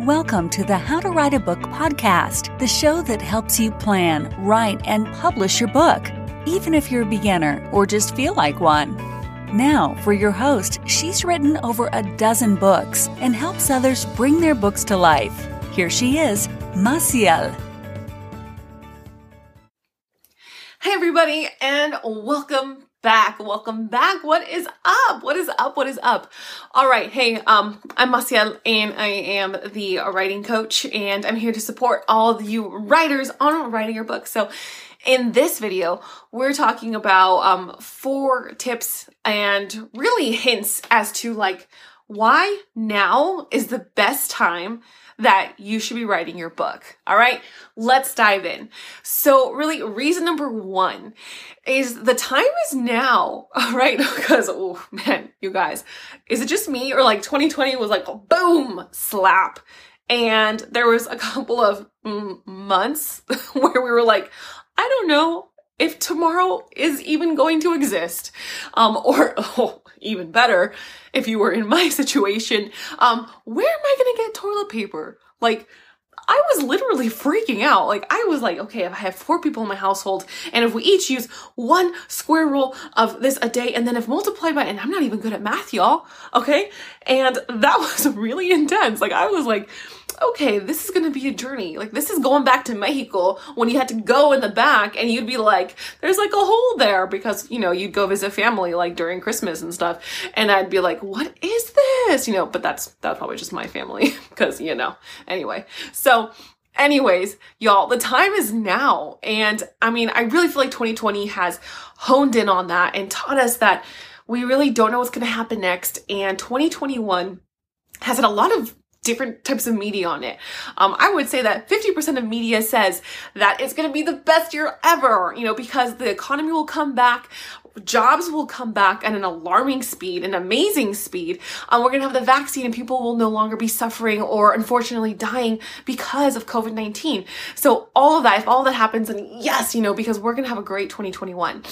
Welcome to the How to Write a Book podcast, the show that helps you plan, write, and publish your book, even if you're a beginner or just feel like one. Now, for your host, she's written over a dozen books and helps others bring their books to life. Here she is, Massiel. Hey, everybody, and welcome back. Welcome back. What is up? What is up? What is up? All right. Hey, um, I'm Massiel and I am the writing coach and I'm here to support all of you writers on writing your book. So in this video, we're talking about, um, four tips and really hints as to like why now is the best time that you should be writing your book. All right, let's dive in. So, really, reason number one is the time is now, all right? Because, oh man, you guys, is it just me or like 2020 was like boom slap? And there was a couple of mm, months where we were like, I don't know if tomorrow is even going to exist. Um, or, oh, even better, if you were in my situation, um, where am I gonna get toilet paper? Like, I was literally freaking out. Like, I was like, okay, if I have four people in my household, and if we each use one square roll of this a day, and then if multiplied by, and I'm not even good at math, y'all, okay? And that was really intense. Like, I was like, okay, this is gonna be a journey. Like, this is going back to Mexico when you had to go in the back and you'd be like, there's like a hole there because, you know, you'd go visit family like during Christmas and stuff. And I'd be like, what is this? You know, but that's, that's probably just my family because, you know, anyway. So, anyways, y'all, the time is now. And I mean, I really feel like 2020 has honed in on that and taught us that we really don't know what's going to happen next. And 2021 has had a lot of different types of media on it. Um, I would say that 50% of media says that it's going to be the best year ever, you know, because the economy will come back, jobs will come back at an alarming speed, an amazing speed. Um, we're going to have the vaccine and people will no longer be suffering or unfortunately dying because of COVID-19. So all of that, if all that happens, and yes, you know, because we're going to have a great 2021.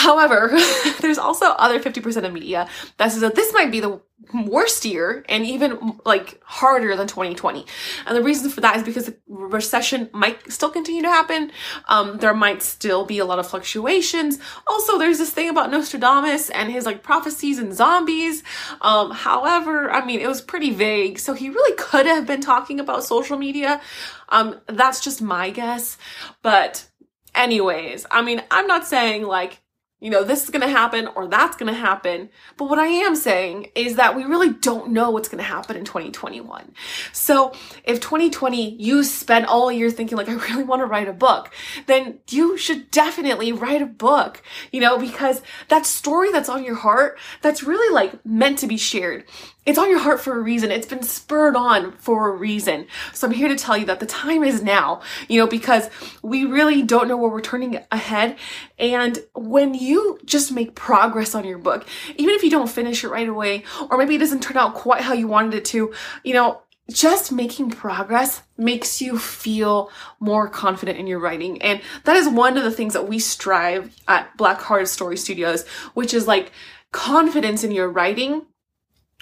However, there's also other 50% of media that says that this might be the worst year and even like harder than 2020. And the reason for that is because the recession might still continue to happen. Um, there might still be a lot of fluctuations. Also, there's this thing about Nostradamus and his like prophecies and zombies. Um, however, I mean, it was pretty vague. So he really could have been talking about social media. Um, that's just my guess. But anyways, I mean, I'm not saying like you know, this is going to happen or that's going to happen. But what I am saying is that we really don't know what's going to happen in 2021. So if 2020 you spent all year thinking like, I really want to write a book, then you should definitely write a book, you know, because that story that's on your heart, that's really like meant to be shared. It's on your heart for a reason. It's been spurred on for a reason. So I'm here to tell you that the time is now, you know, because we really don't know where we're turning ahead. And when you just make progress on your book, even if you don't finish it right away, or maybe it doesn't turn out quite how you wanted it to, you know, just making progress makes you feel more confident in your writing. And that is one of the things that we strive at Black Heart Story Studios, which is like confidence in your writing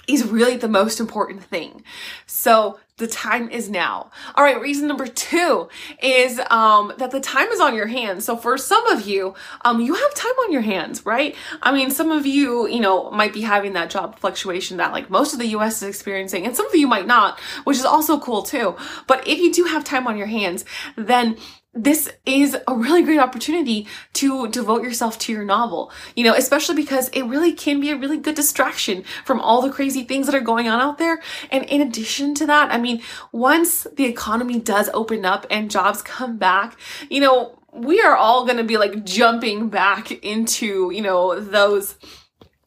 is really the most important thing. So the time is now. All right, reason number two is um, that the time is on your hands. So for some of you, um, you have time on your hands, right? I mean, some of you, you know, might be having that job fluctuation that like most of the US is experiencing, and some of you might not, which is also cool too. But if you do have time on your hands, then this is a really great opportunity to devote yourself to your novel, you know, especially because it really can be a really good distraction from all the crazy things that are going on out there. And in addition to that, I mean, once the economy does open up and jobs come back, you know, we are all going to be like jumping back into, you know, those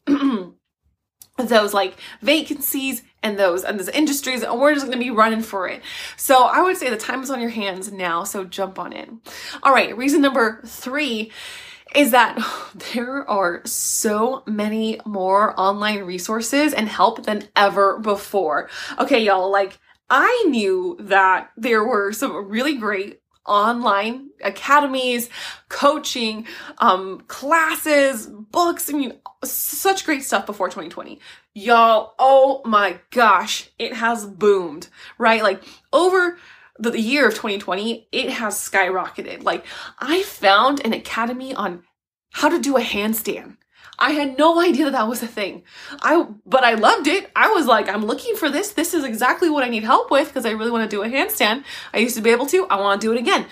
those like vacancies and those and those industries and we're just going to be running for it so i would say the time is on your hands now so jump on in all right reason number three is that there are so many more online resources and help than ever before okay y'all like I knew that there were some really great online academies, coaching, um, classes, books. I mean, such great stuff before 2020. Y'all, oh my gosh, it has boomed, right? Like over the, year of 2020, it has skyrocketed. Like I found an academy on how to do a handstand. I had no idea that that was a thing. I but I loved it. I was like, I'm looking for this. This is exactly what I need help with because I really want to do a handstand. I used to be able to. I want to do it again.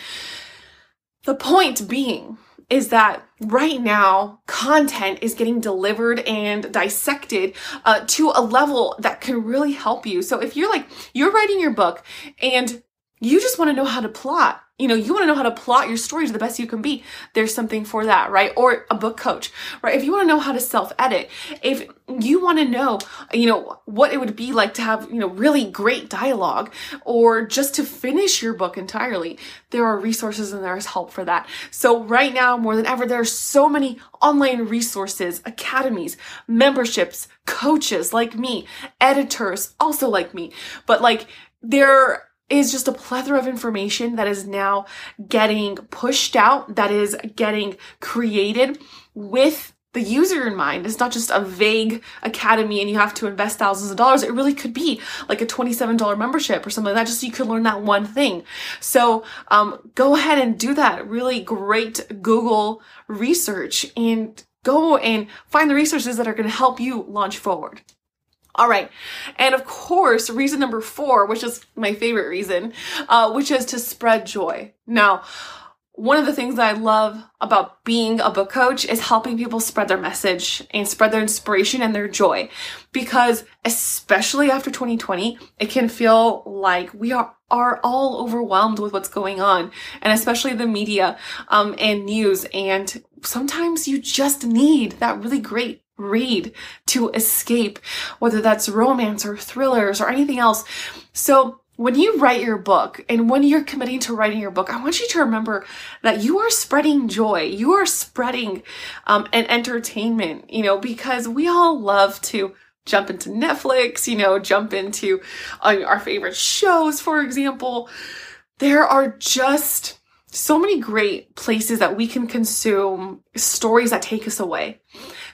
The point being is that right now content is getting delivered and dissected uh, to a level that can really help you. So if you're like you're writing your book and you just want to know how to plot you know, you want to know how to plot your story to the best you can be. There's something for that, right? Or a book coach, right? If you want to know how to self edit, if you want to know, you know, what it would be like to have, you know, really great dialogue or just to finish your book entirely, there are resources and there's help for that. So right now, more than ever, there are so many online resources, academies, memberships, coaches like me, editors also like me, but like, there is just a plethora of information that is now getting pushed out, that is getting created with the user in mind. It's not just a vague academy and you have to invest thousands of dollars. It really could be like a $27 membership or something like that, just so you could learn that one thing. So um, go ahead and do that really great Google research and go and find the resources that are going to help you launch forward. All right. And of course, reason number four, which is my favorite reason, uh, which is to spread joy. Now, one of the things that I love about being a book coach is helping people spread their message and spread their inspiration and their joy. Because especially after 2020, it can feel like we are, are all overwhelmed with what's going on and especially the media, um, and news. And sometimes you just need that really great read to escape, whether that's romance or thrillers or anything else. So when you write your book and when you're committing to writing your book, I want you to remember that you are spreading joy. You are spreading um, an entertainment, you know, because we all love to jump into Netflix, you know, jump into uh, our favorite shows, for example. There are just so many great places that we can consume stories that take us away.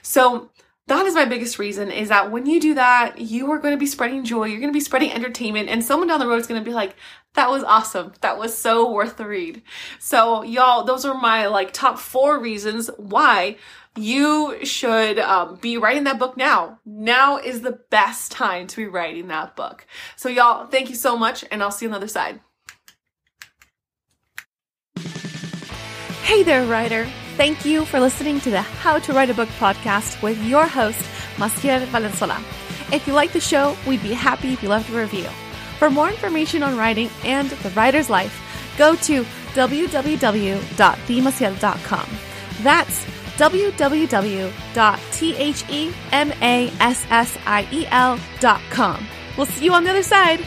So that is my biggest reason is that when you do that, you are going to be spreading joy, you're going to be spreading entertainment, and someone down the road is going to be like, that was awesome. That was so worth the read. So, y'all, those are my like top four reasons why you should um, be writing that book now. Now is the best time to be writing that book. So, y'all, thank you so much, and I'll see you on the other side. Hey there, writer. Thank you for listening to the How to Write a Book podcast with your host, Massiel Valenzuela. If you like the show, we'd be happy if you left a review. For more information on writing and the writer's life, go to www.themassiel.com. That's www.themassiel.com. We'll see you on the other side.